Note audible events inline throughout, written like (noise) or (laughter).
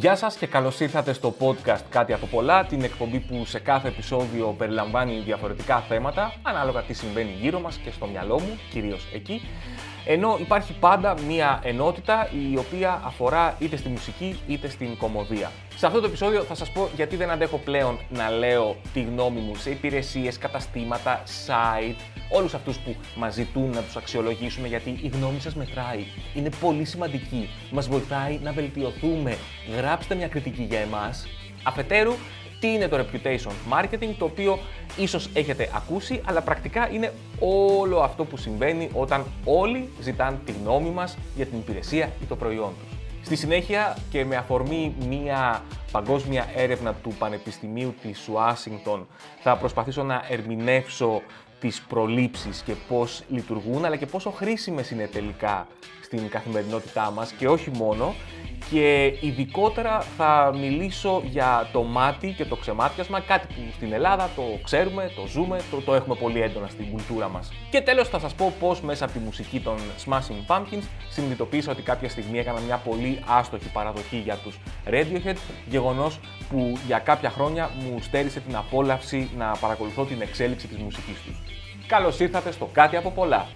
Γεια σας και καλώς ήρθατε στο podcast Κάτι από πολλά, την εκπομπή που σε κάθε επεισόδιο περιλαμβάνει διαφορετικά θέματα, ανάλογα τι συμβαίνει γύρω μας και στο μυαλό μου, κυρίως εκεί. Ενώ υπάρχει πάντα μία ενότητα η οποία αφορά είτε στη μουσική είτε στην κομμωδία. Σε αυτό το επεισόδιο θα σας πω γιατί δεν αντέχω πλέον να λέω τη γνώμη μου σε υπηρεσίες, καταστήματα, site, όλους αυτούς που μας ζητούν να τους αξιολογήσουμε γιατί η γνώμη σας μετράει. Είναι πολύ σημαντική. Μας βοηθάει να βελτιωθούμε. Γράψτε μια κριτική για εμάς. Αφετέρου, τι είναι το reputation marketing, το οποίο ίσως έχετε ακούσει, αλλά πρακτικά είναι όλο αυτό που συμβαίνει όταν όλοι ζητάνε τη γνώμη μας για την υπηρεσία ή το προϊόν τους. Στη συνέχεια και με αφορμή μια παγκόσμια έρευνα του Πανεπιστημίου της Ουάσιγκτον θα προσπαθήσω να ερμηνεύσω τις προλήψεις και πώς λειτουργούν, αλλά και πόσο χρήσιμες είναι τελικά στην καθημερινότητά μας και όχι μόνο. Και ειδικότερα θα μιλήσω για το μάτι και το ξεμάτιασμα, κάτι που στην Ελλάδα το ξέρουμε, το ζούμε, το, το έχουμε πολύ έντονα στην κουλτούρα μας. Και τέλος θα σας πω πώς μέσα από τη μουσική των Smashing Pumpkins συνειδητοποίησα ότι κάποια στιγμή έκανα μια πολύ άστοχη παραδοχή για τους Radiohead, γεγονός που για κάποια χρόνια μου στέρισε την απόλαυση να παρακολουθώ την εξέλιξη της μουσικής τους. Καλώς ήρθατε στο Κάτι από πολλά.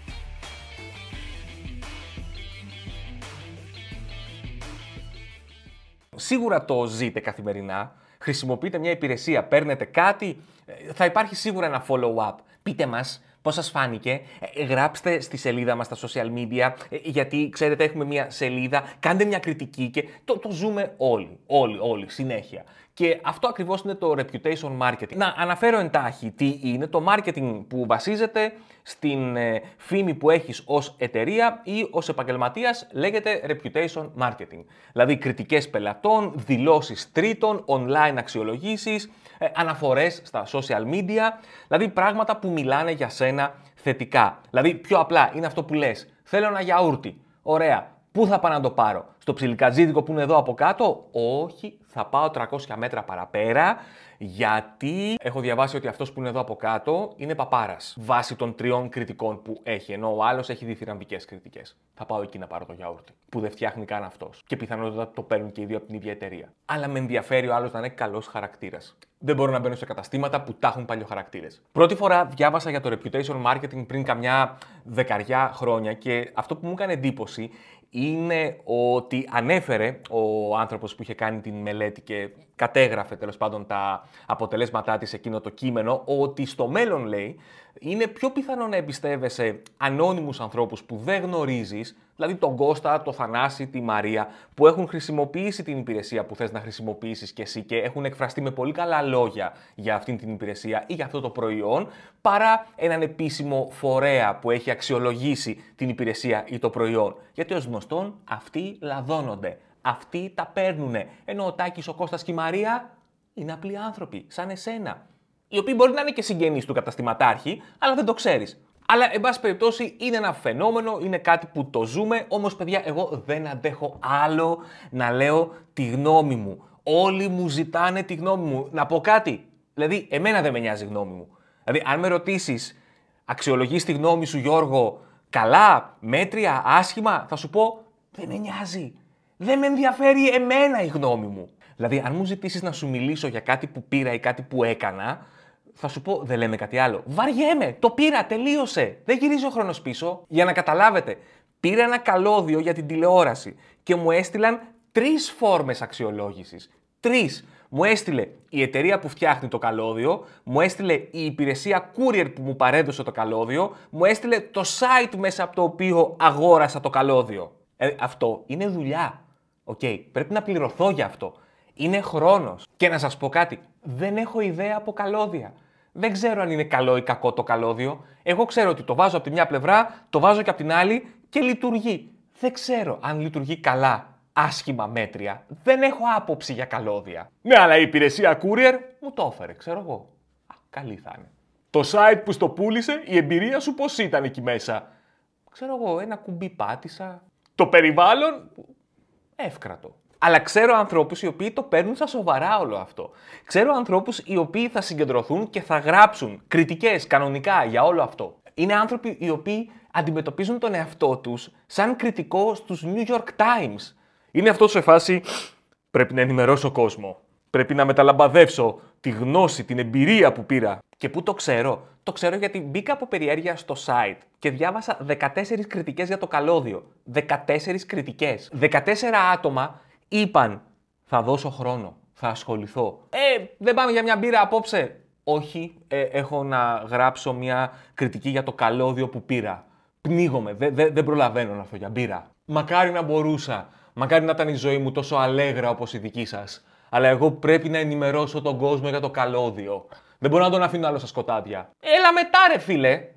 Σίγουρα το ζείτε καθημερινά, χρησιμοποιείτε μια υπηρεσία, παίρνετε κάτι, ε, θα υπάρχει σίγουρα ένα follow-up. Πείτε μας πώς σας φάνηκε, ε, γράψτε στη σελίδα μας στα social media, ε, γιατί ξέρετε έχουμε μια σελίδα, κάντε μια κριτική και το, το ζούμε όλοι, όλοι, όλοι, συνέχεια. Και αυτό ακριβώς είναι το reputation marketing. Να αναφέρω εντάχει τι είναι το marketing που βασίζεται στην ε, φήμη που έχεις ως εταιρεία ή ως επαγγελματίας λέγεται reputation marketing. Δηλαδή κριτικές πελατών, δηλώσεις τρίτων, online αξιολογήσεις, ε, αναφορές στα social media, δηλαδή πράγματα που μιλάνε για σένα θετικά. Δηλαδή πιο απλά είναι αυτό που λες, θέλω ένα γιαούρτι, ωραία, Πού θα πάω να το πάρω, στο ψιλικατζίδικο που είναι εδώ από κάτω, όχι, θα πάω 300 μέτρα παραπέρα, γιατί έχω διαβάσει ότι αυτός που είναι εδώ από κάτω είναι παπάρας, βάσει των τριών κριτικών που έχει, ενώ ο άλλος έχει διθυραμβικές κριτικές. Θα πάω εκεί να πάρω το γιαούρτι, που δεν φτιάχνει καν αυτός. Και πιθανότατα το παίρνουν και οι δύο από την ίδια εταιρεία. Αλλά με ενδιαφέρει ο άλλος να είναι καλός χαρακτήρας. Δεν μπορώ να μπαίνω σε καταστήματα που τα έχουν παλιοχαρακτήρες. Πρώτη φορά διάβασα για το reputation marketing πριν καμιά δεκαριά χρόνια και αυτό που μου έκανε εντύπωση είναι ότι ανέφερε ο άνθρωπος που είχε κάνει την μελέτη και κατέγραφε τέλος πάντων τα αποτελέσματά της εκείνο το κείμενο, ότι στο μέλλον λέει είναι πιο πιθανό να εμπιστεύεσαι ανώνυμους ανθρώπους που δεν γνωρίζεις, δηλαδή τον Κώστα, το Θανάση, τη Μαρία, που έχουν χρησιμοποιήσει την υπηρεσία που θες να χρησιμοποιήσεις και εσύ και έχουν εκφραστεί με πολύ καλά λόγια για αυτήν την υπηρεσία ή για αυτό το προϊόν, παρά έναν επίσημο φορέα που έχει αξιολογήσει την υπηρεσία ή το προϊόν. Γιατί ως γνωστόν αυτοί λαδώνονται, αυτοί τα παίρνουνε, ενώ ο Τάκης, ο Κώστας και η Μαρία είναι απλοί άνθρωποι, σαν εσένα οι οποίοι μπορεί να είναι και συγγενείς του καταστηματάρχη, αλλά δεν το ξέρεις. Αλλά, εν πάση περιπτώσει, είναι ένα φαινόμενο, είναι κάτι που το ζούμε. Όμως, παιδιά, εγώ δεν αντέχω άλλο να λέω τη γνώμη μου. Όλοι μου ζητάνε τη γνώμη μου. Να πω κάτι. Δηλαδή, εμένα δεν με νοιάζει η γνώμη μου. Δηλαδή, αν με ρωτήσεις, αξιολογείς τη γνώμη σου, Γιώργο, καλά, μέτρια, άσχημα, θα σου πω, δεν με νοιάζει. Δεν με ενδιαφέρει εμένα η γνώμη μου. Δηλαδή, αν μου ζητήσεις να σου μιλήσω για κάτι που πήρα ή κάτι που έκανα, θα σου πω, δεν λέμε κάτι άλλο. Βαριέμαι, το πήρα, τελείωσε. Δεν γυρίζει ο χρόνος πίσω. Για να καταλάβετε, πήρα ένα καλώδιο για την τηλεόραση και μου έστειλαν τρεις φόρμες αξιολόγησης. Τρεις. Μου έστειλε η εταιρεία που φτιάχνει το καλώδιο, μου έστειλε η υπηρεσία courier που μου παρέδωσε το καλώδιο, μου έστειλε το site μέσα από το οποίο αγόρασα το καλώδιο. Ε, αυτό είναι δουλειά. Οκ, πρέπει να πληρωθώ για αυτό. Είναι χρόνος. Και να σας πω κάτι, δεν έχω ιδέα από καλώδια. Δεν ξέρω αν είναι καλό ή κακό το καλώδιο. Εγώ ξέρω ότι το βάζω από τη μια πλευρά, το βάζω και από την άλλη και λειτουργεί. Δεν ξέρω αν λειτουργεί καλά, άσχημα μέτρια. Δεν έχω άποψη για καλώδια. Ναι, αλλά η υπηρεσία courier μου το έφερε, ξέρω εγώ. Α, καλή θα είναι. Το site που στο πούλησε, η εμπειρία σου πώς ήταν εκεί μέσα; Ξέρω εγώ, ένα κουμπί πάτησα. Το περιβάλλον, εύκρατο. Αλλά ξέρω ανθρώπους οι οποίοι το παίρνουν στα σοβαρά όλο αυτό. Ξέρω ανθρώπους οι οποίοι θα συγκεντρωθούν και θα γράψουν κριτικές κανονικά για όλο αυτό. Είναι άνθρωποι οι οποίοι αντιμετωπίζουν τον εαυτό τους σαν κριτικό στους New York Times. Είναι αυτό σε φάση. Πρέπει να ενημερώσω κόσμο. Πρέπει να μεταλαμπαδεύσω τη γνώση, την εμπειρία που πήρα. Και πού το ξέρω; Το ξέρω γιατί μπήκα από περιέργεια στο site και διάβασα 14 κριτικές για το καλώδιο. 14 κριτικές. 14 άτομα είπαν θα δώσω χρόνο, θα ασχοληθώ. Ε, δεν πάμε για μια μπύρα απόψε. Όχι, ε, έχω να γράψω μια κριτική για το καλώδιο που πήρα. Πνίγομαι, δεν δε, δεν προλαβαίνω να φω για μπύρα. Μακάρι να μπορούσα. Μακάρι να ήταν η ζωή μου τόσο αλέγρα όπως η δική σας. Αλλά εγώ πρέπει να ενημερώσω τον κόσμο για το καλώδιο. Δεν μπορώ να τον αφήνω άλλο στα σκοτάδια. Έλα μετά ρε φίλε.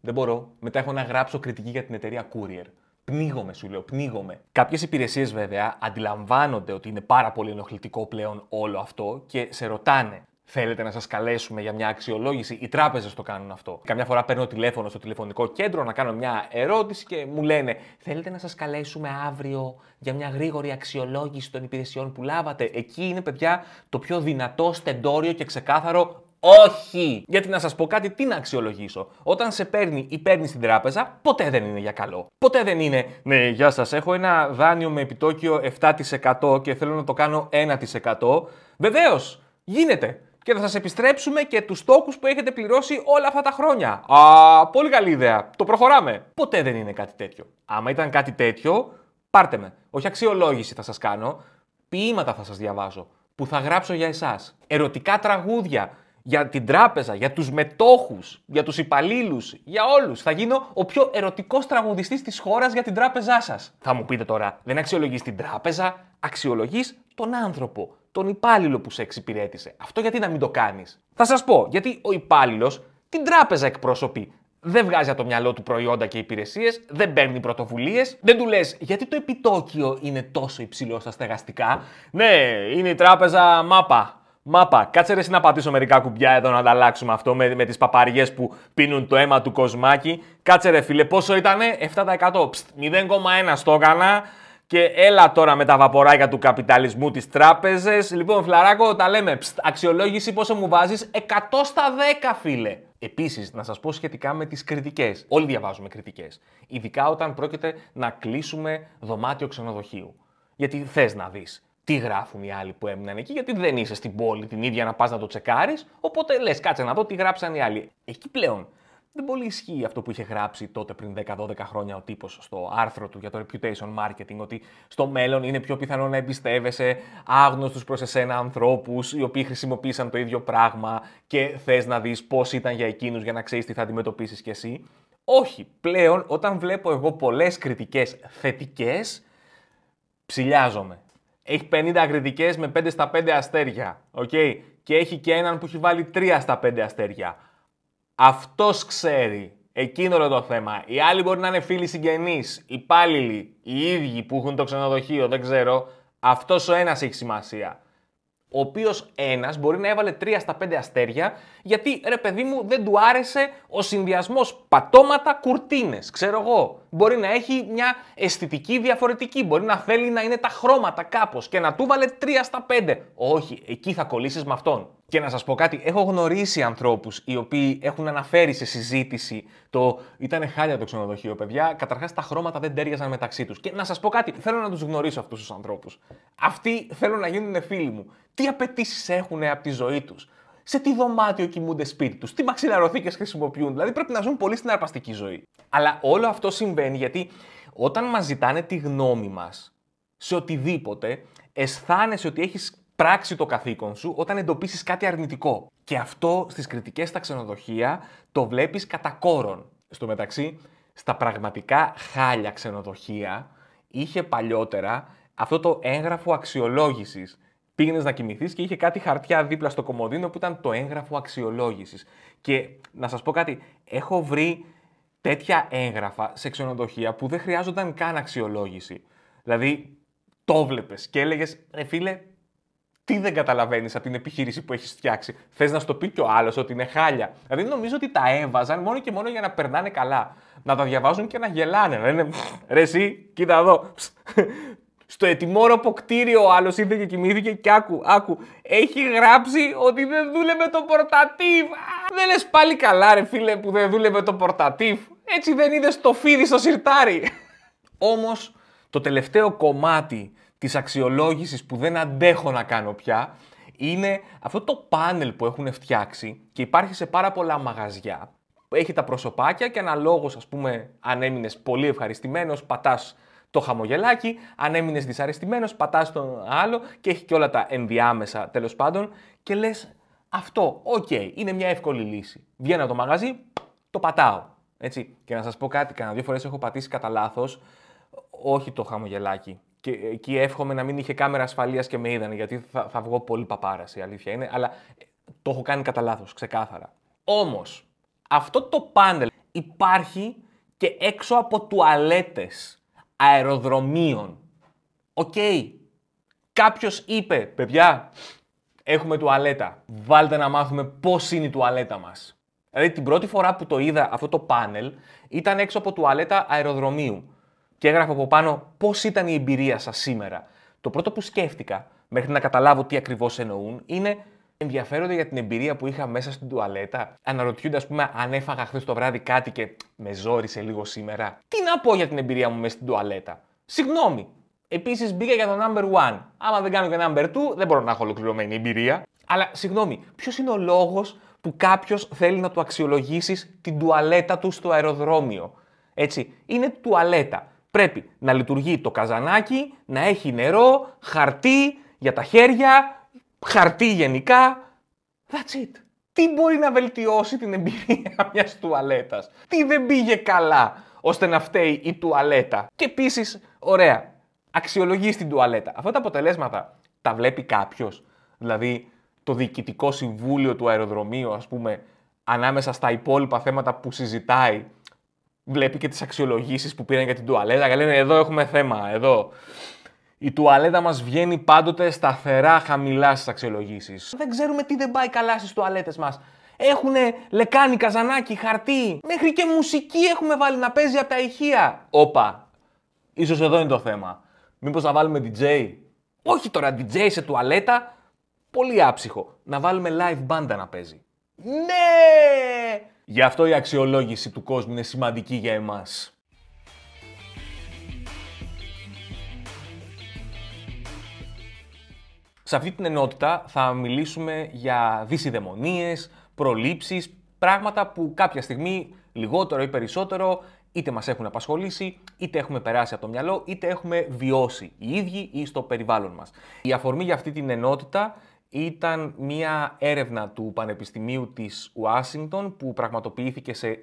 Δεν μπορώ. Μετά έχω να γράψω κριτική για την εταιρεία Courier. Πνίγομαι, σου λέω, πνίγομαι. Κάποιες υπηρεσίες, βέβαια, αντιλαμβάνονται ότι είναι πάρα πολύ ενοχλητικό πλέον όλο αυτό και σε ρωτάνε. Θέλετε να σας καλέσουμε για μια αξιολόγηση, οι τράπεζες το κάνουν αυτό. Καμιά φορά παίρνω τηλέφωνο στο τηλεφωνικό κέντρο να κάνω μια ερώτηση και μου λένε Θέλετε να σας καλέσουμε αύριο για μια γρήγορη αξιολόγηση των υπηρεσιών που λάβατε; Εκεί είναι, παιδιά, το πιο δυνατό, στεντόριο και ξεκάθαρο όχι! Γιατί να σας πω κάτι, τι να αξιολογήσω. Όταν σε παίρνει ή παίρνει στην τράπεζα, ποτέ δεν είναι για καλό. Ποτέ δεν είναι, ναι, γεια σας, έχω ένα δάνειο με επιτόκιο 7% και θέλω να το κάνω 1%. Βεβαίως, γίνεται και θα σας επιστρέψουμε και τους τόκου που έχετε πληρώσει όλα αυτά τα χρόνια. Α, πολύ καλή ιδέα. Το προχωράμε. Ποτέ δεν είναι κάτι τέτοιο. Άμα ήταν κάτι τέτοιο, πάρτε με. Όχι αξιολόγηση θα σας κάνω. Ποίηματα θα σας διαβάζω. Που θα γράψω για εσάς. Ερωτικά τραγούδια. Για την τράπεζα, για τους μετόχους, για τους υπαλλήλους, για όλους. Θα γίνω ο πιο ερωτικός τραγουδιστής της χώρας για την τράπεζά σας. Θα μου πείτε τώρα, δεν αξιολογείς την τράπεζα, αξιολογείς τον άνθρωπο τον υπάλληλο που σε εξυπηρέτησε. Αυτό γιατί να μην το κάνεις; Θα σας πω, γιατί ο υπάλληλος την τράπεζα εκπροσωπεί. Δεν βγάζει από το μυαλό του προϊόντα και υπηρεσίες, δεν παίρνει πρωτοβουλίες, δεν του λες γιατί το επιτόκιο είναι τόσο υψηλό στα στεγαστικά; Ναι, είναι η τράπεζα μάπα. Μάπα, κάτσε ρε να πατήσω μερικά κουμπιά εδώ να ανταλλάξουμε αυτό με, με τις παπαριές που πίνουν το αίμα του κοσμάκι. Κάτσε ρε φίλε, πόσο ήτανε, 7%. Ψτ, 0,1 στο έκανα, και έλα τώρα με τα βαποράκια του καπιταλισμού τις τράπεζες. Λοιπόν, Φλαράκο, τα λέμε. Ψτ, αξιολόγηση πόσο μου βάζεις; 100 στα 10, φίλε. Επίσης, να σας πω σχετικά με τις κριτικές. Όλοι διαβάζουμε κριτικές. Ειδικά όταν πρόκειται να κλείσουμε δωμάτιο ξενοδοχείου. Γιατί θες να δεις τι γράφουν οι άλλοι που έμειναν εκεί, γιατί δεν είσαι στην πόλη την ίδια να πας να το τσεκάρεις, οπότε λες κάτσε να δω τι γράψαν οι άλλοι. Εκεί πλέον δεν πολύ ισχύει αυτό που είχε γράψει τότε πριν 10-12 χρόνια ο τύπος στο άρθρο του για το reputation marketing, ότι στο μέλλον είναι πιο πιθανό να εμπιστεύεσαι άγνωστους προς εσένα ανθρώπους οι οποίοι χρησιμοποίησαν το ίδιο πράγμα και θες να δεις πώς ήταν για εκείνους για να ξέρεις τι θα αντιμετωπίσεις κι εσύ. Όχι, πλέον όταν βλέπω εγώ πολλές κριτικές θετικές, ψηλιάζομαι. Έχει 50 κριτικέ με 5 στα 5 αστέρια. Okay? Και έχει και έναν που έχει βάλει 3 στα 5 αστέρια. Αυτός ξέρει. Εκείνο είναι το θέμα. Οι άλλοι μπορεί να είναι φίλοι συγγενείς, υπάλληλοι, οι ίδιοι που έχουν το ξενοδοχείο, δεν ξέρω. Αυτός ο ένας έχει σημασία ο οποίος ένας μπορεί να έβαλε 3 στα 5 αστέρια, γιατί ρε παιδί μου δεν του άρεσε ο συνδυασμός πατώματα κουρτίνες. Ξέρω εγώ. Μπορεί να έχει μια αισθητική διαφορετική. Μπορεί να θέλει να είναι τα χρώματα κάπως και να του βάλε 3 στα 5. Όχι, εκεί θα κολλήσεις με αυτόν. Και να σας πω κάτι, έχω γνωρίσει ανθρώπους οι οποίοι έχουν αναφέρει σε συζήτηση το ήταν χάλια το ξενοδοχείο, παιδιά. Καταρχάς τα χρώματα δεν τέριαζαν μεταξύ τους. Και να σας πω κάτι, θέλω να τους γνωρίσω αυτούς τους ανθρώπους. Αυτοί θέλουν να γίνουν φίλοι μου τι απαιτήσεις έχουν από τη ζωή τους, σε τι δωμάτιο κοιμούνται σπίτι τους, τι μαξιλαροθήκες χρησιμοποιούν; Δηλαδή πρέπει να ζουν πολύ στην αρπαστική ζωή. Αλλά όλο αυτό συμβαίνει γιατί όταν μας ζητάνε τη γνώμη μας σε οτιδήποτε, αισθάνεσαι ότι έχεις πράξει το καθήκον σου όταν εντοπίσεις κάτι αρνητικό. Και αυτό στις κριτικές στα ξενοδοχεία το βλέπεις κατά κόρον. Στο μεταξύ, στα πραγματικά χάλια ξενοδοχεία είχε παλιότερα αυτό το έγγραφο αξιολόγησης πήγαινες να κοιμηθείς και είχε κάτι χαρτιά δίπλα στο κομμωδίνο που ήταν το έγγραφο αξιολόγησης. Και να σας πω κάτι, έχω βρει τέτοια έγγραφα σε ξενοδοχεία που δεν χρειάζονταν καν αξιολόγηση. Δηλαδή, το βλέπει και έλεγες, ρε φίλε, τι δεν καταλαβαίνεις από την επιχείρηση που έχεις φτιάξει; Θες να στο πει και ο άλλος ότι είναι χάλια. Δηλαδή, νομίζω ότι τα έβαζαν μόνο και μόνο για να περνάνε καλά. Να τα διαβάζουν και να γελάνε. Να είναι, ρε, εσύ, κοίτα εδώ στο ετοιμόρροπο κτίριο ο άλλος ήρθε και κοιμήθηκε και άκου, άκου. Έχει γράψει ότι δεν δούλευε το πορτατίβ. Δεν λες πάλι καλά, ρε φίλε, που δεν δούλευε το πορτατίβ. Έτσι δεν είδες το φίδι στο σιρτάρι. Όμως, το τελευταίο κομμάτι της αξιολόγησης που δεν αντέχω να κάνω πια είναι αυτό το πάνελ που έχουν φτιάξει και υπάρχει σε πάρα πολλά μαγαζιά. Έχει τα προσωπάκια και αναλόγως, ας πούμε, αν έμεινες πολύ ευχαριστημένος, πατάς το χαμογελάκι, αν έμεινες δυσαρεστημένος, πατάς τον άλλο και έχει και όλα τα ενδιάμεσα τέλος πάντων και λες αυτό, οκ, είναι μια εύκολη λύση. Βγαίνω από το μαγαζί, το πατάω. Έτσι. Και να σας πω κάτι, κανένα δύο φορές έχω πατήσει κατά λάθος, όχι το χαμογελάκι. Και εκεί εύχομαι να μην είχε κάμερα ασφαλείας και με είδανε, γιατί θα, θα βγω πολύ παπάρας, η αλήθεια είναι. Αλλά ε, το έχω κάνει κατά λάθος, ξεκάθαρα. Όμως, αυτό το πάνελ υπάρχει και έξω από τουαλέτες αεροδρομίων. OK. Okay. Κάποιος είπε, παιδιά, έχουμε τουαλέτα. Βάλτε να μάθουμε πώς είναι η τουαλέτα μας. Δηλαδή την πρώτη φορά που το είδα αυτό το πάνελ ήταν έξω από τουαλέτα αεροδρομίου και έγραφε από πάνω πώς ήταν η εμπειρία σας σήμερα. Το πρώτο που σκέφτηκα, μέχρι να καταλάβω τι ακριβώς εννοούν, είναι ενδιαφέρονται για την εμπειρία που είχα μέσα στην τουαλέτα. Αναρωτιούνται, ας πούμε, αν έφαγα χθες το βράδυ κάτι και με ζόρισε λίγο σήμερα. Τι να πω για την εμπειρία μου μέσα στην τουαλέτα; Συγγνώμη. Επίσης μπήκα για το number one. Άμα δεν κάνω και number two, δεν μπορώ να έχω ολοκληρωμένη εμπειρία. Αλλά συγγνώμη, ποιος είναι ο λόγος που κάποιος θέλει να του αξιολογήσεις την τουαλέτα του στο αεροδρόμιο; Έτσι, είναι τουαλέτα πρέπει να λειτουργεί το καζανάκι, να έχει νερό, χαρτί για τα χέρια, χαρτί γενικά. That's it. Τι μπορεί να βελτιώσει την εμπειρία (laughs) μιας τουαλέτας; Τι δεν πήγε καλά ώστε να φταίει η τουαλέτα; Και επίσης, ωραία, αξιολογείς την τουαλέτα. Αυτά τα αποτελέσματα τα βλέπει κάποιος; Δηλαδή, το διοικητικό συμβούλιο του αεροδρομίου, ας πούμε, ανάμεσα στα υπόλοιπα θέματα που συζητάει, βλέπει και τις αξιολογήσεις που πήραν για την τουαλέτα και λένε εδώ έχουμε θέμα, εδώ. Η τουαλέτα μας βγαίνει πάντοτε σταθερά χαμηλά στις αξιολογήσεις. Δεν ξέρουμε τι δεν πάει καλά στις τουαλέτες μας. Έχουν λεκάνη, καζανάκι, χαρτί. Μέχρι και μουσική έχουμε βάλει να παίζει από τα ηχεία. Όπα. Ίσως εδώ είναι το θέμα. Μήπως να βάλουμε DJ. Όχι τώρα DJ σε τουαλέτα. Πολύ άψυχο. Να βάλουμε live band να παίζει. Ναι! Γι' αυτό η αξιολόγηση του κόσμου είναι σημαντική για εμάς. Σε αυτή την ενότητα θα μιλήσουμε για δυσιδαιμονίες, προλήψεις, πράγματα που κάποια στιγμή λιγότερο ή περισσότερο είτε μας έχουν απασχολήσει, είτε έχουμε περάσει από το μυαλό, είτε έχουμε βιώσει οι ίδιοι ή στο περιβάλλον μας. Η αφορμή για αυτή την ενότητα ήταν μια έρευνα του Πανεπιστημίου της Ουάσιγκτον που πραγματοποιήθηκε σε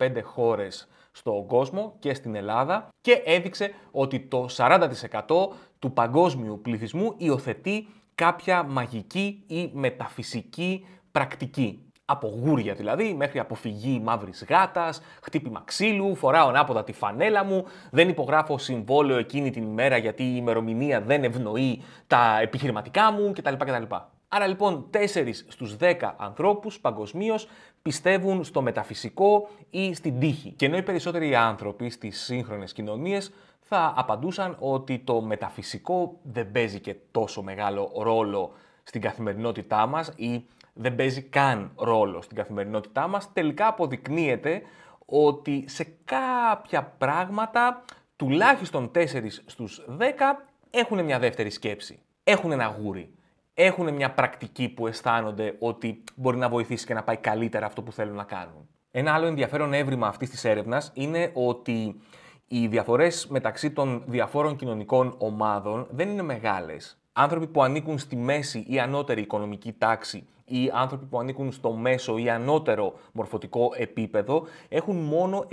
95 χώρες στον κόσμο και στην Ελλάδα και έδειξε ότι το 40% του παγκόσμιου πληθυσμού υιοθετεί κάποια μαγική ή μεταφυσική πρακτική. Από γούρια δηλαδή, μέχρι αποφυγή μαύρης γάτας, χτύπημα ξύλου, φοράω ανάποδα τη φανέλα μου, δεν υπογράφω συμβόλαιο εκείνη την ημέρα γιατί η ημερομηνία δεν ευνοεί τα επιχειρηματικά μου κτλ. κτλ. Άρα λοιπόν 4 στους 10 ανθρώπους παγκοσμίως πιστεύουν στο μεταφυσικό ή στην τύχη. Και ενώ οι περισσότεροι άνθρωποι στις σύγχρονες κοινωνίες θα απαντούσαν ότι το μεταφυσικό δεν παίζει και τόσο μεγάλο ρόλο στην καθημερινότητά μας ή δεν παίζει καν ρόλο στην καθημερινότητά μας, τελικά αποδεικνύεται ότι σε κάποια πράγματα τουλάχιστον 4 στους 10 έχουν μια δεύτερη σκέψη. Έχουν ένα γούρι. Έχουν μια πρακτική που αισθάνονται ότι μπορεί να βοηθήσει και να πάει καλύτερα αυτό που θέλουν να κάνουν. Ένα άλλο ενδιαφέρον έβριμα αυτής της έρευνας είναι ότι οι διαφορές μεταξύ των διαφόρων κοινωνικών ομάδων δεν είναι μεγάλες. Άνθρωποι που ανήκουν στη μέση ή ανώτερη οικονομική τάξη ή άνθρωποι που ανήκουν στο μέσο ή ανώτερο μορφωτικό επίπεδο έχουν μόνο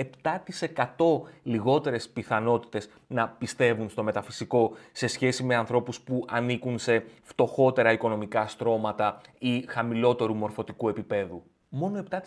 7% λιγότερες πιθανότητες να πιστεύουν στο μεταφυσικό σε σχέση με ανθρώπους που ανήκουν σε φτωχότερα οικονομικά στρώματα ή χαμηλότερου μορφωτικού επίπεδου. Μόνο 7%.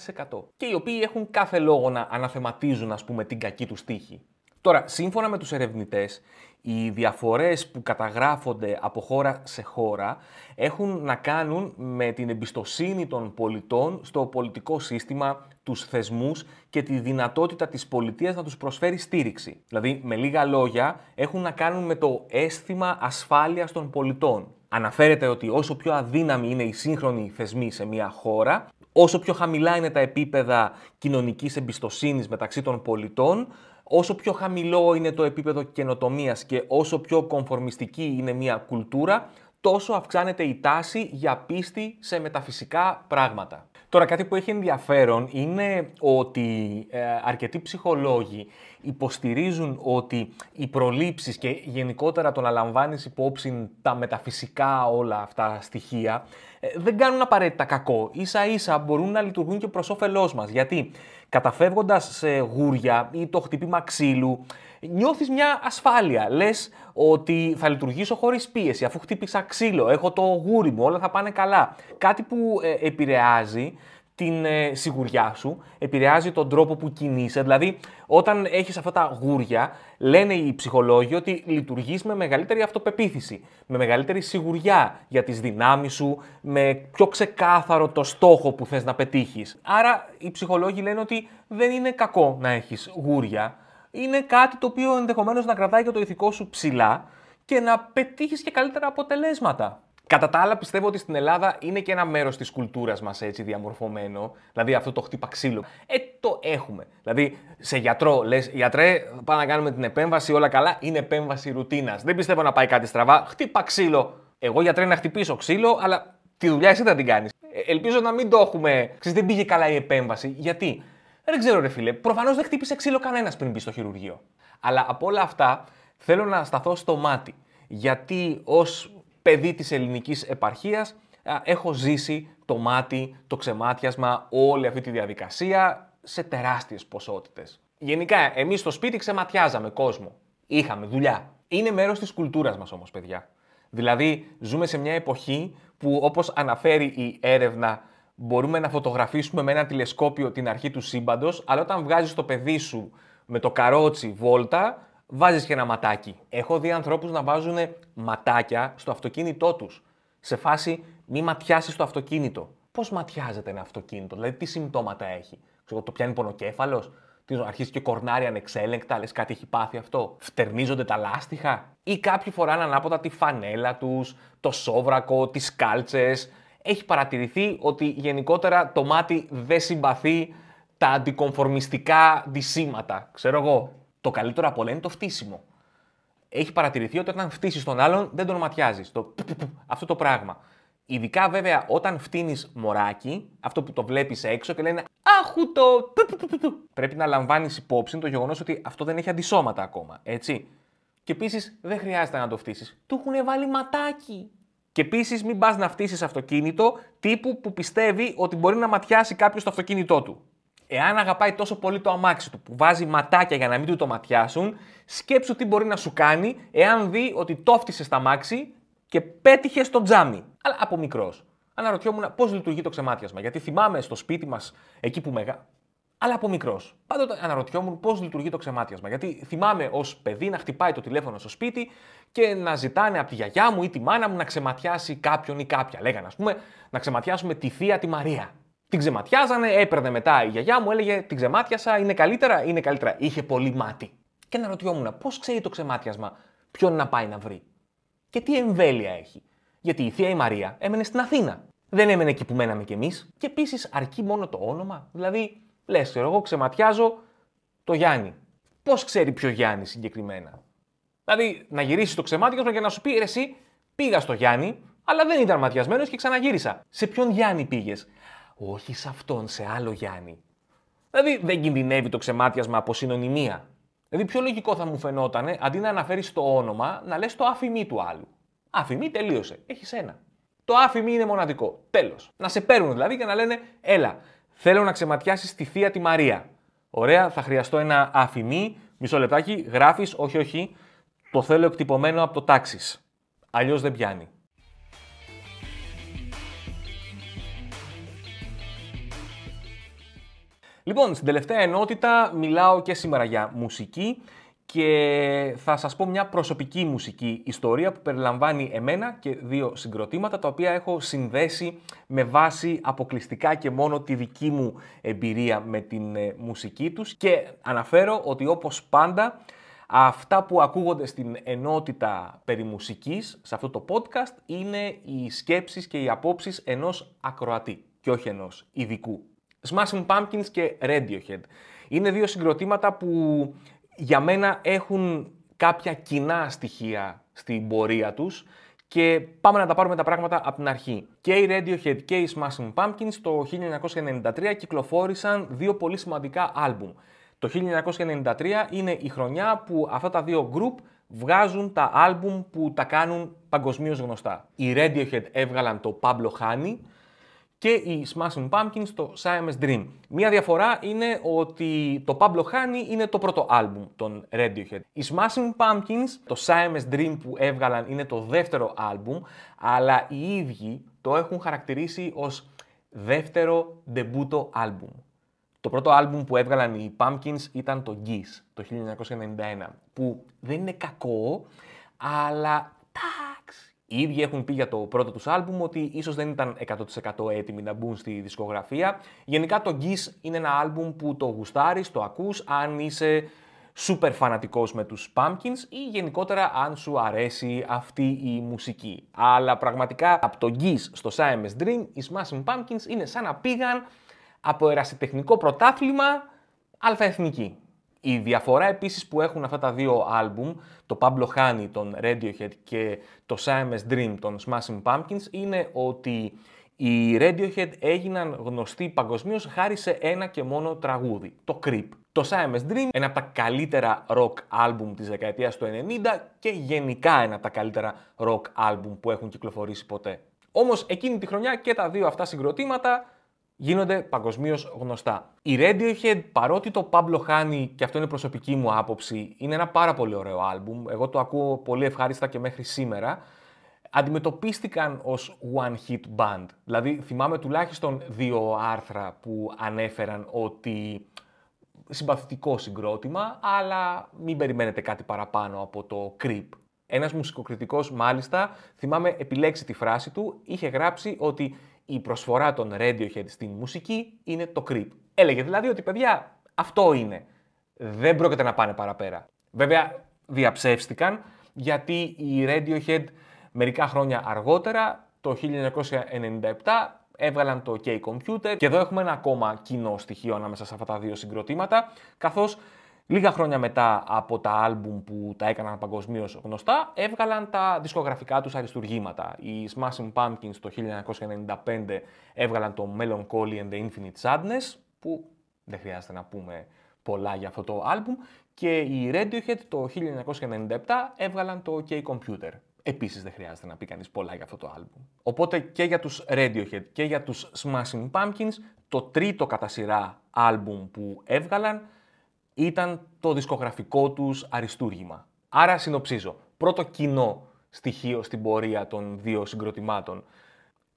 Και οι οποίοι έχουν κάθε λόγο να αναθεματίζουν, ας πούμε, την κακή τους τύχη. Τώρα, σύμφωνα με τους ερευνητές, οι διαφορές που καταγράφονται από χώρα σε χώρα έχουν να κάνουν με την εμπιστοσύνη των πολιτών στο πολιτικό σύστημα, τους θεσμούς και τη δυνατότητα της πολιτείας να τους προσφέρει στήριξη. Δηλαδή, με λίγα λόγια, έχουν να κάνουν με το αίσθημα ασφάλειας των πολιτών. Αναφέρεται ότι όσο πιο αδύναμοι είναι οι σύγχρονοι θεσμοί σε μια χώρα, όσο πιο χαμηλά είναι τα επίπεδα κοινωνικής εμπιστοσύνης μεταξύ των πολιτών, όσο πιο χαμηλό είναι το επίπεδο καινοτομίας και όσο πιο κομφορμιστική είναι μια κουλτούρα, τόσο αυξάνεται η τάση για πίστη σε μεταφυσικά πράγματα. Τώρα κάτι που έχει ενδιαφέρον είναι ότι ε, αρκετοί ψυχολόγοι υποστηρίζουν ότι οι προλήψεις και γενικότερα το να λαμβάνεις υπόψη τα μεταφυσικά όλα αυτά στοιχεία ε, δεν κάνουν απαραίτητα κακό. Ίσα ίσα μπορούν να λειτουργούν και προς όφελός μας. Γιατί καταφεύγοντας σε γούρια ή το χτυπήμα ξύλου νιώθεις μια ασφάλεια. Λες ότι θα λειτουργήσω χωρίς πίεση, αφού χτύπησα ξύλο, έχω το γούρι μου, όλα θα πάνε καλά. Κάτι που ε, επηρεάζει την ε, σιγουριά σου, επηρεάζει τον τρόπο που κινείσαι. Δηλαδή, όταν έχεις αυτά τα γούρια, λένε οι ψυχολόγοι ότι λειτουργείς με μεγαλύτερη αυτοπεποίθηση, με μεγαλύτερη σιγουριά για τις δυνάμεις σου, με πιο ξεκάθαρο το στόχο που θες να πετύχεις. Άρα, οι ψυχολόγοι λένε ότι δεν είναι κακό να έχεις γούρια, είναι κάτι το οποίο ενδεχομένως να κρατάει και το ηθικό σου ψηλά και να πετύχεις και καλύτερα αποτελέσματα. Κατά τα άλλα, πιστεύω ότι στην Ελλάδα είναι και ένα μέρος της κουλτούρας μας έτσι διαμορφωμένο. Δηλαδή αυτό το χτύπα ξύλο. Ε, το έχουμε. Δηλαδή, σε γιατρό λες, γιατρέ, πάμε να κάνουμε την επέμβαση, όλα καλά. Είναι επέμβαση ρουτίνας. Δεν πιστεύω να πάει κάτι στραβά. Χτύπα ξύλο. Εγώ γιατρέ να χτυπήσω ξύλο, αλλά τη δουλειά εσύ θα την κάνεις. Ε, ελπίζω να μην το έχουμε. Ξέρετε, δεν πήγε καλά η επέμβαση. Γιατί; Δεν ξέρω, ρε φίλε. Προφανώς δεν χτύπησε ξύλο κανένας πριν μπει στο χειρουργείο. Αλλά από όλα αυτά θέλω να σταθώ στο μάτι. Γιατί ως παιδί της ελληνικής επαρχίας, έχω ζήσει το μάτι, το ξεμάτιασμα, όλη αυτή τη διαδικασία σε τεράστιες ποσότητες. Γενικά, εμείς στο σπίτι ξεματιάζαμε κόσμο. Είχαμε δουλειά. Είναι μέρος της κουλτούρας μας όμως, παιδιά. Δηλαδή, ζούμε σε μια εποχή που, όπως αναφέρει η έρευνα, μπορούμε να φωτογραφίσουμε με ένα τηλεσκόπιο την αρχή του σύμπαντος, αλλά όταν βγάζεις το παιδί σου με το καρότσι βόλτα, βάζεις και ένα ματάκι. Έχω δει ανθρώπους να βάζουν ματάκια στο αυτοκίνητό τους. Σε φάση μη ματιάσεις το αυτοκίνητο. Πώς ματιάζεται ένα αυτοκίνητο, δηλαδή τι συμπτώματα έχει. Ξέρω, το πιάνει πονοκέφαλος, αρχίζει και κορνάρει ανεξέλεγκτα, λες κάτι έχει πάθει αυτό. Φτερνίζονται τα λάστιχα. Ή κάποιοι φοράνε ανάποδα τη φανέλα τους, το σόβρακο, τις κάλτσες. Έχει παρατηρηθεί ότι γενικότερα το μάτι δεν συμπαθεί τα αντικομφορμιστικά δυσήματα. Ξέρω εγώ, το καλύτερο από όλα είναι το φτύσιμο. Έχει παρατηρηθεί ότι όταν φτύσεις τον άλλον δεν τον ματιάζεις. Το αυτό το πράγμα. Ειδικά βέβαια όταν φτύνεις μωράκι, αυτό που το βλέπεις έξω και λένε Άχου το. Πρέπει να λαμβάνεις υπόψη το γεγονός ότι αυτό δεν έχει αντισώματα ακόμα. Έτσι. Και επίσης δεν χρειάζεται να το φτύσεις. Του έχουν βάλει ματάκι. Και επίσης μην πας να φτύσεις αυτοκίνητο τύπου που πιστεύει ότι μπορεί να ματιάσει κάποιος το αυτοκίνητό του. Εάν αγαπάει τόσο πολύ το αμάξι του που βάζει ματάκια για να μην του το ματιάσουν, σκέψου τι μπορεί να σου κάνει εάν δει ότι το στα αμάξι και πέτυχες στο τζάμι. Αλλά από μικρός. Αναρωτιόμουν πώς λειτουργεί το ξεμάτιασμα. Γιατί θυμάμαι στο σπίτι μας, εκεί που μεγα. Αλλά από μικρός. Πάντοτε αναρωτιόμουν πώς λειτουργεί το ξεμάτιασμα. Γιατί θυμάμαι ως παιδί να χτυπάει το τηλέφωνο στο σπίτι και να ζητάνε από τη γιαγιά μου ή τη μάνα μου να ξεματιάσει κάποιον ή κάποια. Λέγανε, ας πούμε, να ξεματιάσουμε τη θεία τη Μαρία. Την ξεματιάζανε, έπαιρνε μετά η γιαγιά μου, έλεγε Την ξεματιάσα, είναι καλύτερα, είναι καλύτερα. Είχε πολύ μάτι. Και να ρωτιόμουν πώς ξέρει το ξεμάτιασμα ποιον να πάει να βρει. Και τι εμβέλεια έχει. Γιατί η θεία η Μαρία έμενε στην Αθήνα. Δεν έμενε εκεί που μέναμε κι εμείς. Και επίσης αρκεί μόνο το όνομα. Δηλαδή, λες, εγώ ξεματιάζω το Γιάννη. Πώς ξέρει ποιο Γιάννη συγκεκριμένα; Δηλαδή, να γυρίσεις το ξεμάτιασμα και να σου πει εσύ πήγα στο Γιάννη, αλλά δεν ήταν ματιασμένος και ξαναγύρισα. Σε ποιον Γιάννη πήγες; Όχι σε αυτόν, σε άλλο Γιάννη. Δηλαδή δεν κινδυνεύει το ξεμάτιασμα από συνωνυμία. Δηλαδή πιο λογικό θα μου φαινόταν αντί να αναφέρεις το όνομα να λες το άφημί του άλλου. Άφημί τελείωσε. Έχεις ένα. Το άφημί είναι μοναδικό. Τέλος. Να σε παίρνουν δηλαδή και να λένε Έλα, θέλω να ξεματιάσεις τη θεία τη Μαρία. Ωραία, θα χρειαστώ ένα άφημί. Μισό λεπτάκι, γράφεις, όχι, όχι. Το θέλω εκτυπωμένο από το τάξη. Αλλιώς δεν πιάνει. Λοιπόν, στην τελευταία ενότητα μιλάω και σήμερα για μουσική και θα σας πω μια προσωπική μουσική ιστορία που περιλαμβάνει εμένα και δύο συγκροτήματα τα οποία έχω συνδέσει με βάση αποκλειστικά και μόνο τη δική μου εμπειρία με την ε, μουσική τους και αναφέρω ότι όπως πάντα αυτά που ακούγονται στην ενότητα περί μουσικής σε αυτό το podcast είναι οι σκέψεις και οι απόψεις ενός ακροατή και όχι ενός ειδικού. Smashing Pumpkins και Radiohead. Είναι δύο συγκροτήματα που για μένα έχουν κάποια κοινά στοιχεία στην πορεία τους και πάμε να τα πάρουμε τα πράγματα από την αρχή. Και η Radiohead και οι Smashing Pumpkins το 1993 κυκλοφόρησαν δύο πολύ σημαντικά άλμπουμ. Το 1993 είναι η χρονιά που αυτά τα δύο group βγάζουν τα άλμπουμ που τα κάνουν παγκοσμίως γνωστά. Οι Radiohead έβγαλαν το Pablo Honey, και οι Smashing Pumpkins το Siamese Dream. Μία διαφορά είναι ότι το Pablo Honey είναι το πρώτο άλμπουμ των Radiohead. Οι Smashing Pumpkins, το Siamese Dream που έβγαλαν είναι το δεύτερο άλμπουμ, αλλά οι ίδιοι το έχουν χαρακτηρίσει ως δεύτερο ντεμπούτο άλμπουμ. Το πρώτο άλμπουμ που έβγαλαν οι Pumpkins ήταν το Geese το 1991, που δεν είναι κακό, αλλά οι ίδιοι έχουν πει για το πρώτο τους άλμπουμ ότι ίσως δεν ήταν 100% έτοιμοι να μπουν στη δισκογραφία. Γενικά το Geese είναι ένα άλμπουμ που το γουστάρεις, το ακούς, αν είσαι super φανατικός με τους Pumpkins ή γενικότερα αν σου αρέσει αυτή η μουσική. Αλλά πραγματικά από το Geese στο Siamese Dream οι Smashing Pumpkins είναι σαν να πήγαν από ερασιτεχνικό πρωτάθλημα αλφαεθνική. Η διαφορά επίσης που έχουν αυτά τα δύο άλμπουμ, το Pablo Honey των Radiohead και το Siamese Dream των Smashing Pumpkins, είναι ότι οι Radiohead έγιναν γνωστοί παγκοσμίως χάρη σε ένα και μόνο τραγούδι, το Creep. Το Siamese Dream, ένα από τα καλύτερα rock album της δεκαετίας του 90 και γενικά ένα από τα καλύτερα rock album που έχουν κυκλοφορήσει ποτέ. Όμως εκείνη τη χρονιά και τα δύο αυτά συγκροτήματα γίνονται παγκοσμίως γνωστά. Η Radiohead, παρότι το Pablo Honey, και αυτό είναι προσωπική μου άποψη, είναι ένα πάρα πολύ ωραίο άλμπουμ, εγώ το ακούω πολύ ευχάριστα και μέχρι σήμερα, αντιμετωπίστηκαν ως one hit band. Δηλαδή θυμάμαι τουλάχιστον δύο άρθρα που ανέφεραν ότι συμπαθητικό συγκρότημα, αλλά μην περιμένετε κάτι παραπάνω από το Creep. Ένας μουσικοκριτικός μάλιστα, θυμάμαι επιλέξει τη φράση του, είχε γράψει ότι η προσφορά των Radiohead στην μουσική είναι το creep. Έλεγε δηλαδή ότι παιδιά αυτό είναι. Δεν πρόκειται να πάνε παραπέρα. Βέβαια διαψεύστηκαν γιατί η Radiohead μερικά χρόνια αργότερα, το 1997, έβγαλαν το OK Computer και εδώ έχουμε ένα ακόμα κοινό στοιχείο ανάμεσα σε αυτά τα δύο συγκροτήματα, καθώς Λίγα χρόνια μετά από τα άλμπουμ που τα έκαναν παγκοσμίως γνωστά, έβγαλαν τα δισκογραφικά τους αριστουργήματα. Οι Smashing Pumpkins το 1995 έβγαλαν το Melancholy and the Infinite Sadness, που δεν χρειάζεται να πούμε πολλά για αυτό το άλμπουμ, και οι Radiohead το 1997 έβγαλαν το OK Computer. Επίσης δεν χρειάζεται να πει κανείς πολλά για αυτό το άλμπουμ. Οπότε και για τους Radiohead και για τους Smashing Pumpkins, το τρίτο κατά σειρά άλμπουμ που έβγαλαν ήταν το δισκογραφικό τους αριστούργημα. Άρα συνοψίζω. Πρώτο κοινό στοιχείο στην πορεία των δύο συγκροτημάτων.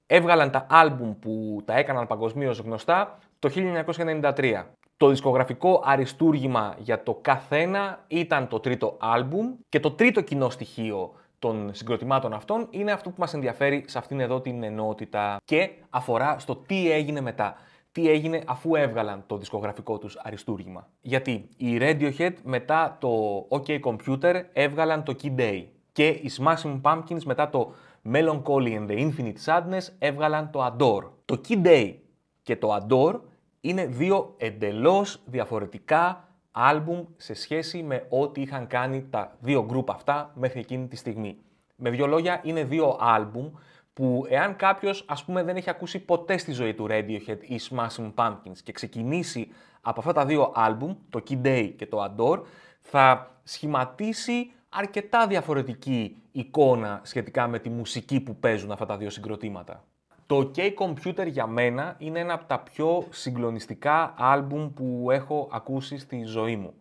Έβγαλαν τα άλμπουμ που τα έκαναν παγκοσμίως γνωστά το 1993. Το δισκογραφικό αριστούργημα για το καθένα ήταν το τρίτο άλμπουμ και το τρίτο κοινό στοιχείο των συγκροτημάτων αυτών είναι αυτό που μας ενδιαφέρει σε αυτήν εδώ την ενότητα και αφορά στο τι έγινε μετά τι έγινε αφού έβγαλαν το δισκογραφικό τους αριστούργημα. Γιατί οι Radiohead μετά το OK Computer έβγαλαν το Key Day και οι Smashing Pumpkins μετά το Melancholy and the Infinite Sadness έβγαλαν το Adore. Το Key Day και το Adore είναι δύο εντελώς διαφορετικά άλμπουμ σε σχέση με ό,τι είχαν κάνει τα δύο γκρουπ αυτά μέχρι εκείνη τη στιγμή. Με δύο λόγια, είναι δύο άλμπουμ που εάν κάποιος ας πούμε δεν έχει ακούσει ποτέ στη ζωή του Radiohead ή Smashing Pumpkins και ξεκινήσει από αυτά τα δύο άλμπουμ, το Kid Day και το Adore, θα σχηματίσει αρκετά διαφορετική εικόνα σχετικά με τη μουσική που παίζουν αυτά τα δύο συγκροτήματα. Το OK Computer για μένα είναι ένα από τα πιο συγκλονιστικά άλμπουμ που έχω ακούσει στη ζωή μου.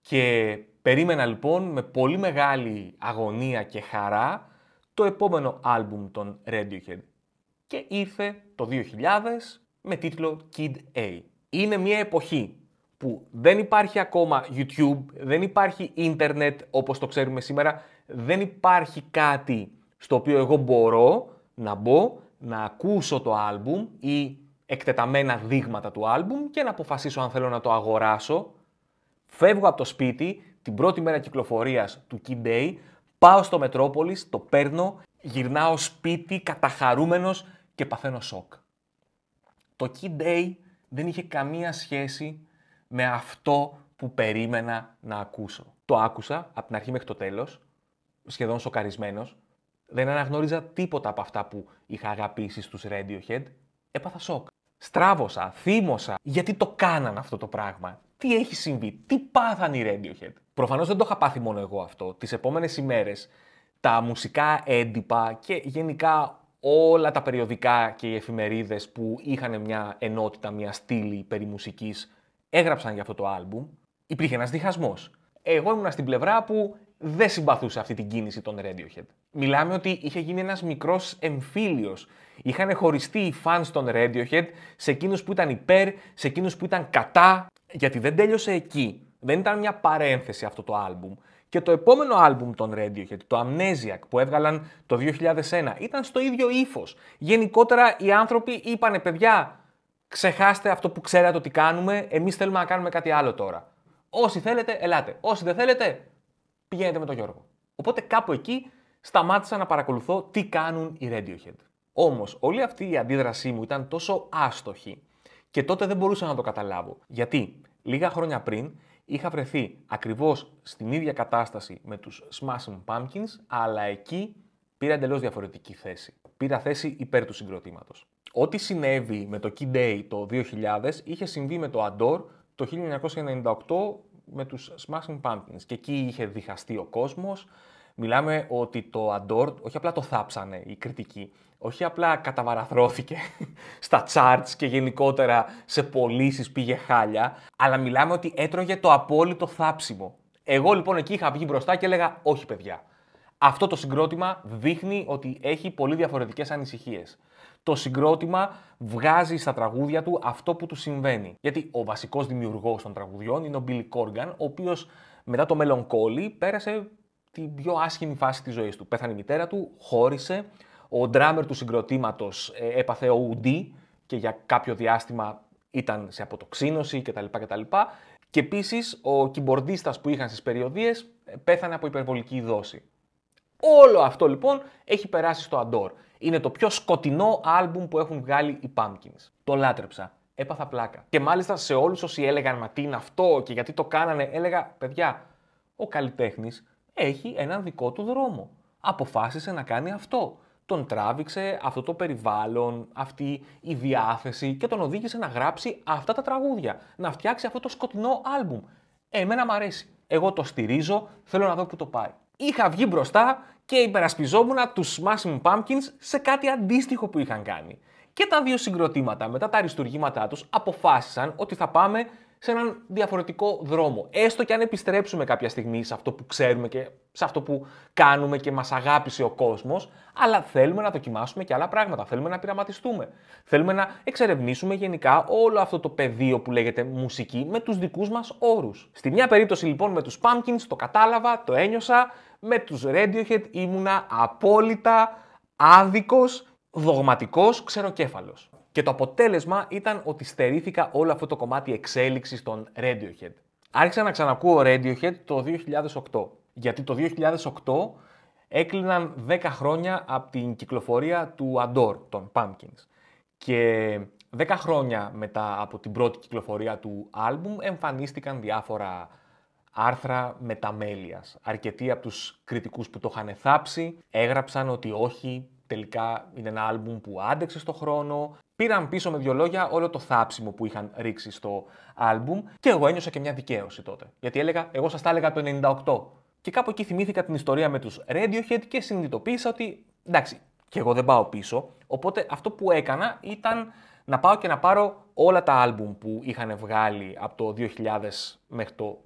Και περίμενα λοιπόν με πολύ μεγάλη αγωνία και χαρά το επόμενο άλμπουμ των Radiohead. Και ήρθε το 2000 με τίτλο Kid A. Είναι μια εποχή που δεν υπάρχει ακόμα YouTube, δεν υπάρχει ίντερνετ όπως το ξέρουμε σήμερα, δεν υπάρχει κάτι στο οποίο εγώ μπορώ να μπω, να ακούσω το άλμπουμ ή εκτεταμένα δείγματα του άλμπουμ και να αποφασίσω αν θέλω να το αγοράσω. Φεύγω από το σπίτι την πρώτη μέρα κυκλοφορίας του Kid Day, Πάω στο Μετρόπολης, το παίρνω, γυρνάω σπίτι καταχαρούμενος και παθαίνω σοκ. Το Kid Day δεν είχε καμία σχέση με αυτό που περίμενα να ακούσω. Το άκουσα από την αρχή μέχρι το τέλος, σχεδόν σοκαρισμένος. Δεν αναγνώριζα τίποτα από αυτά που είχα αγαπήσει στους Radiohead. Έπαθα σοκ. Στράβωσα, θύμωσα. Γιατί το κάναν αυτό το πράγμα. Τι έχει συμβεί, τι πάθαν οι Radiohead. Προφανώς δεν το είχα πάθει μόνο εγώ αυτό. Τις επόμενες ημέρες τα μουσικά έντυπα και γενικά όλα τα περιοδικά και οι εφημερίδες που είχαν μια ενότητα, μια στήλη περί μουσικής έγραψαν για αυτό το άλμπουμ. Υπήρχε ένας διχασμός. Εγώ ήμουν στην πλευρά που δεν συμπαθούσε αυτή την κίνηση των Radiohead. Μιλάμε ότι είχε γίνει ένας μικρός εμφύλιος. Είχαν χωριστεί οι fans των Radiohead σε εκείνους που ήταν υπέρ, σε εκείνους που ήταν κατά, γιατί δεν τέλειωσε εκεί. Δεν ήταν μια παρένθεση αυτό το άλμπουμ. Και το επόμενο άλμπουμ των Radiohead, το Amnesiac, που έβγαλαν το 2001, ήταν στο ίδιο ύφος. Γενικότερα οι άνθρωποι είπανε, παιδιά, ξεχάστε αυτό που ξέρατε ότι κάνουμε, εμείς θέλουμε να κάνουμε κάτι άλλο τώρα. Όσοι θέλετε, ελάτε. Όσοι δεν θέλετε, πηγαίνετε με τον Γιώργο. Οπότε κάπου εκεί σταμάτησα να παρακολουθώ τι κάνουν οι Radiohead. Όμως, όλη αυτή η αντίδρασή μου ήταν τόσο άστοχη και τότε δεν μπορούσα να το καταλάβω. Γιατί λίγα χρόνια πριν είχα βρεθεί ακριβώς στην ίδια κατάσταση με τους Smashing Pumpkins, αλλά εκεί πήρα εντελώς διαφορετική θέση. Πήρα θέση υπέρ του συγκροτήματος. Ό,τι συνέβη με το Key Day το 2000 είχε συμβεί με το Adore το 1998 με τους Smashing Pumpkins και εκεί είχε διχαστεί ο κόσμος. Μιλάμε ότι το Adore όχι απλά το θάψανε οι κριτικοί, όχι απλά καταβαραθρώθηκε (laughs) στα charts και γενικότερα σε πωλήσεις πήγε χάλια, αλλά μιλάμε ότι έτρωγε το απόλυτο θάψιμο. Εγώ λοιπόν εκεί είχα βγει μπροστά και έλεγα όχι παιδιά. Αυτό το συγκρότημα δείχνει ότι έχει πολύ διαφορετικές ανησυχίες. Το συγκρότημα βγάζει στα τραγούδια του αυτό που του συμβαίνει. Γιατί ο βασικός δημιουργός των τραγουδιών είναι ο Billy Corgan, ο οποίος μετά το Melancholy πέρασε την πιο άσχημη φάση της ζωής του. Πέθανε η μητέρα του, χώρισε, ο ντράμερ του συγκροτήματος ε, έπαθε OD και για κάποιο διάστημα ήταν σε αποτοξίνωση κτλ. κτλ. Και επίσης ο κυμπορδίστας που είχαν στις περιοδίες ε, πέθανε από υπερβολική δόση. Όλο αυτό λοιπόν έχει περάσει στο Adore. Είναι το πιο σκοτεινό άλμπουμ που έχουν βγάλει οι Pumpkins. Το λάτρεψα. Έπαθα πλάκα. Και μάλιστα σε όλους όσοι έλεγαν Μα τι είναι αυτό και γιατί το κάνανε, έλεγα Παιδιά, ο καλλιτέχνης έχει έναν δικό του δρόμο. Αποφάσισε να κάνει αυτό τον τράβηξε αυτό το περιβάλλον, αυτή η διάθεση και τον οδήγησε να γράψει αυτά τα τραγούδια, να φτιάξει αυτό το σκοτεινό άλμπουμ. Εμένα μου αρέσει. Εγώ το στηρίζω, θέλω να δω που το πάει. Είχα βγει μπροστά και υπερασπιζόμουν τους Smashing Pumpkins σε κάτι αντίστοιχο που είχαν κάνει. Και τα δύο συγκροτήματα μετά τα αριστουργήματά τους αποφάσισαν ότι θα πάμε σε έναν διαφορετικό δρόμο. Έστω και αν επιστρέψουμε κάποια στιγμή σε αυτό που ξέρουμε και σε αυτό που κάνουμε και μας αγάπησε ο κόσμος, αλλά θέλουμε να δοκιμάσουμε και άλλα πράγματα, θέλουμε να πειραματιστούμε. Θέλουμε να εξερευνήσουμε γενικά όλο αυτό το πεδίο που λέγεται μουσική με τους δικούς μας όρους. Στη μια περίπτωση λοιπόν με τους Pumpkins το κατάλαβα, το ένιωσα, με τους Radiohead ήμουνα απόλυτα άδικος, δογματικός, ξεροκέφαλος. Και το αποτέλεσμα ήταν ότι στερήθηκα όλο αυτό το κομμάτι εξέλιξης των Radiohead. Άρχισα να ξανακούω Radiohead το 2008. Γιατί το 2008 έκλειναν 10 χρόνια από την κυκλοφορία του Adore των Pumpkins. Και 10 χρόνια μετά από την πρώτη κυκλοφορία του άλμπουμ εμφανίστηκαν διάφορα άρθρα μεταμέλειας. Αρκετοί από τους κριτικούς που το είχαν θάψει έγραψαν ότι όχι, τελικά είναι ένα άλμπουμ που άντεξε στο χρόνο. Πήραν πίσω με δύο λόγια όλο το θάψιμο που είχαν ρίξει στο άλμπουμ και εγώ ένιωσα και μια δικαίωση τότε. Γιατί έλεγα, εγώ σας τα έλεγα το 98. Και κάπου εκεί θυμήθηκα την ιστορία με τους Radiohead και συνειδητοποίησα ότι εντάξει, και εγώ δεν πάω πίσω. Οπότε αυτό που έκανα ήταν να πάω και να πάρω όλα τα άλμπουμ που είχαν βγάλει από το 2000 μέχρι το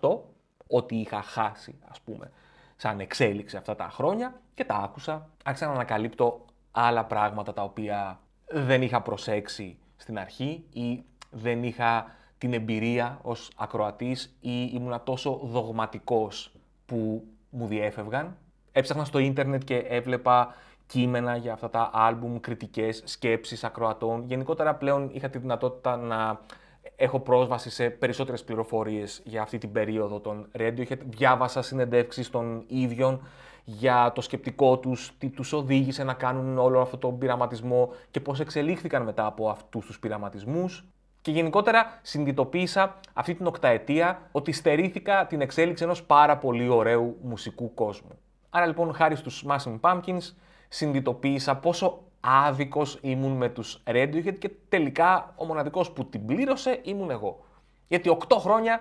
2008, ό,τι είχα χάσει ας πούμε σαν εξέλιξη αυτά τα χρόνια και τα άκουσα. Άρχισα να ανακαλύπτω άλλα πράγματα τα οποία δεν είχα προσέξει στην αρχή ή δεν είχα την εμπειρία ως ακροατής ή ήμουνα τόσο δογματικός που μου διέφευγαν. Έψαχνα στο ίντερνετ και έβλεπα κείμενα για αυτά τα άλμπουμ, κριτικές, σκέψεις ακροατών. Γενικότερα πλέον είχα τη δυνατότητα να έχω πρόσβαση σε περισσότερες πληροφορίες για αυτή την περίοδο των Radiohead. Διάβασα συνεντεύξεις των ίδιων για το σκεπτικό τους, τι τους οδήγησε να κάνουν όλο αυτό τον πειραματισμό και πώς εξελίχθηκαν μετά από αυτούς τους πειραματισμούς. Και γενικότερα συνειδητοποίησα αυτή την οκταετία ότι στερήθηκα την εξέλιξη ενός πάρα πολύ ωραίου μουσικού κόσμου. Άρα λοιπόν χάρη στους Smashing Pumpkins συνειδητοποίησα πόσο άδικος ήμουν με τους Radiohead και τελικά ο μοναδικός που την πλήρωσε ήμουν εγώ. Γιατί 8 χρόνια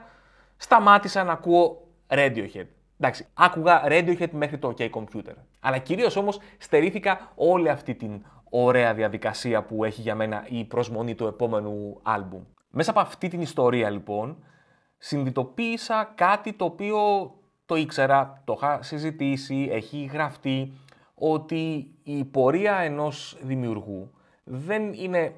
σταμάτησα να ακούω Radiohead. Εντάξει, άκουγα Radiohead μέχρι το OK Computer. Αλλά κυρίως όμως στερήθηκα όλη αυτή την ωραία διαδικασία που έχει για μένα η προσμονή του επόμενου άλμπουμ. Μέσα από αυτή την ιστορία λοιπόν συνειδητοποίησα κάτι το οποίο το ήξερα, το είχα συζητήσει, έχει γραφτεί, ότι η πορεία ενός δημιουργού δεν είναι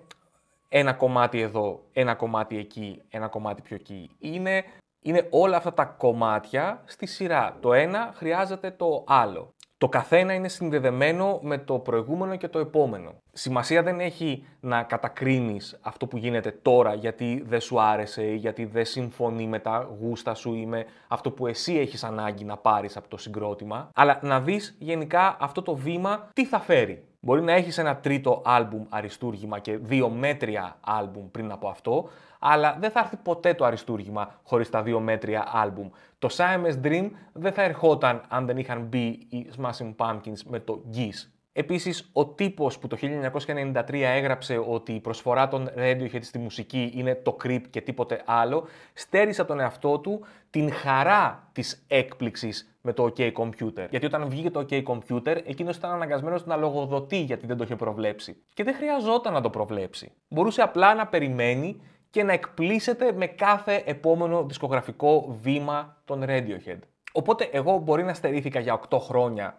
ένα κομμάτι εδώ, ένα κομμάτι εκεί, ένα κομμάτι πιο εκεί. Είναι, είναι όλα αυτά τα κομμάτια στη σειρά. Το ένα χρειάζεται το άλλο. Το καθένα είναι συνδεδεμένο με το προηγούμενο και το επόμενο. Σημασία δεν έχει να κατακρίνεις αυτό που γίνεται τώρα γιατί δεν σου άρεσε ή γιατί δεν συμφωνεί με τα γούστα σου ή με αυτό που εσύ έχεις ανάγκη να πάρεις από το συγκρότημα, αλλά να δεις γενικά αυτό το βήμα τι θα φέρει. Μπορεί να έχεις ένα τρίτο άλμπουμ αριστούργημα και δύο μέτρια άλμπουμ πριν από αυτό, αλλά δεν θα έρθει ποτέ το αριστούργημα χωρίς τα δύο μέτρια άλμπουμ. Το Siamese Dream δεν θα ερχόταν αν δεν είχαν μπει οι Smashing Pumpkins με το Geese. Επίσης, ο τύπος που το 1993 έγραψε ότι η προσφορά των Radiohead στη μουσική είναι το creep και τίποτε άλλο, στέρισε τον εαυτό του την χαρά της έκπληξης με το OK Computer. Γιατί όταν βγήκε το OK Computer, εκείνος ήταν αναγκασμένος να λογοδοτεί γιατί δεν το είχε προβλέψει. Και δεν χρειαζόταν να το προβλέψει. Μπορούσε απλά να περιμένει και να εκπλήσεται με κάθε επόμενο δισκογραφικό βήμα των Radiohead. Οπότε εγώ μπορεί να στερήθηκα για 8 χρόνια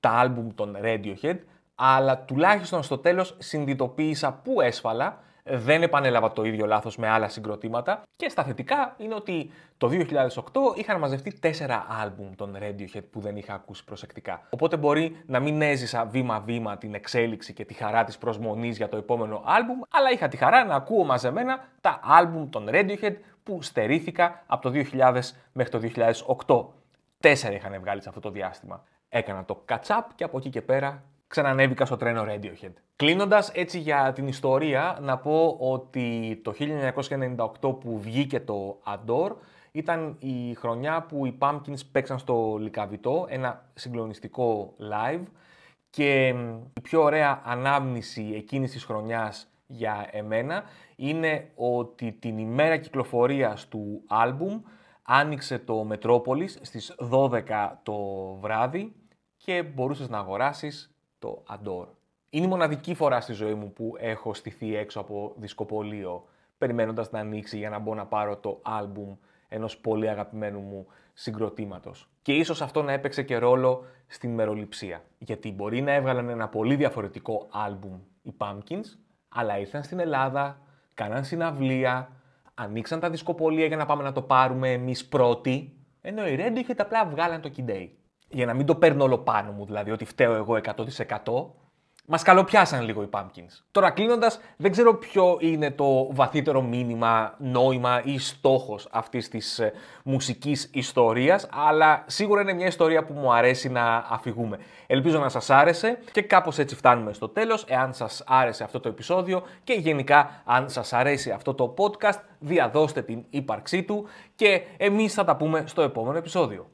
τα άλμπουμ των Radiohead, αλλά τουλάχιστον στο τέλος συνειδητοποίησα πού έσφαλα, δεν επανέλαβα το ίδιο λάθος με άλλα συγκροτήματα και στα θετικά είναι ότι το 2008 είχαν μαζευτεί τέσσερα άλμπουμ των Radiohead που δεν είχα ακούσει προσεκτικά. Οπότε μπορεί να μην έζησα βήμα-βήμα την εξέλιξη και τη χαρά της προσμονής για το επόμενο άλμπουμ, αλλά είχα τη χαρά να ακούω μαζεμένα τα άλμπουμ των Radiohead που στερήθηκα από το 2000 μέχρι το 2008. Τέσσερα είχαν βγάλει σε αυτό το διάστημα έκανα το catch-up και από εκεί και πέρα ξανανέβηκα στο τρένο Radiohead. Κλείνοντας έτσι για την ιστορία, να πω ότι το 1998 που βγήκε το Adore ήταν η χρονιά που οι Pumpkins παίξαν στο Λικαβιτό, ένα συγκλονιστικό live και η πιο ωραία ανάμνηση εκείνης της χρονιάς για εμένα είναι ότι την ημέρα κυκλοφορίας του άλμπουμ άνοιξε το Μετρόπολης στις 12 το βράδυ και μπορούσες να αγοράσεις το Adore. Είναι η μοναδική φορά στη ζωή μου που έχω στηθεί έξω από δισκοπολείο περιμένοντας να ανοίξει για να μπω να πάρω το άλμπουμ ενός πολύ αγαπημένου μου συγκροτήματος. Και ίσως αυτό να έπαιξε και ρόλο στην μεροληψία. Γιατί μπορεί να έβγαλαν ένα πολύ διαφορετικό άλμπουμ οι Pumpkins, αλλά ήρθαν στην Ελλάδα, κάναν συναυλία, ανοίξαν τα δισκοπολία για να πάμε να το πάρουμε εμείς πρώτοι, ενώ οι Radiohead απλά βγάλαν το Kid για να μην το παίρνω όλο πάνω μου, δηλαδή ότι φταίω εγώ 100%, Μας καλοπιάσαν λίγο οι Pumpkins. Τώρα κλείνοντας, δεν ξέρω ποιο είναι το βαθύτερο μήνυμα, νόημα ή στόχος αυτής της ε, μουσικής ιστορίας, αλλά σίγουρα είναι μια ιστορία που μου αρέσει να αφηγούμε. Ελπίζω να σας άρεσε και κάπως έτσι φτάνουμε στο τέλος. Εάν σας άρεσε αυτό το επεισόδιο και γενικά αν σας αρέσει αυτό το podcast, διαδώστε την ύπαρξή του και εμείς θα τα πούμε στο επόμενο επεισόδιο.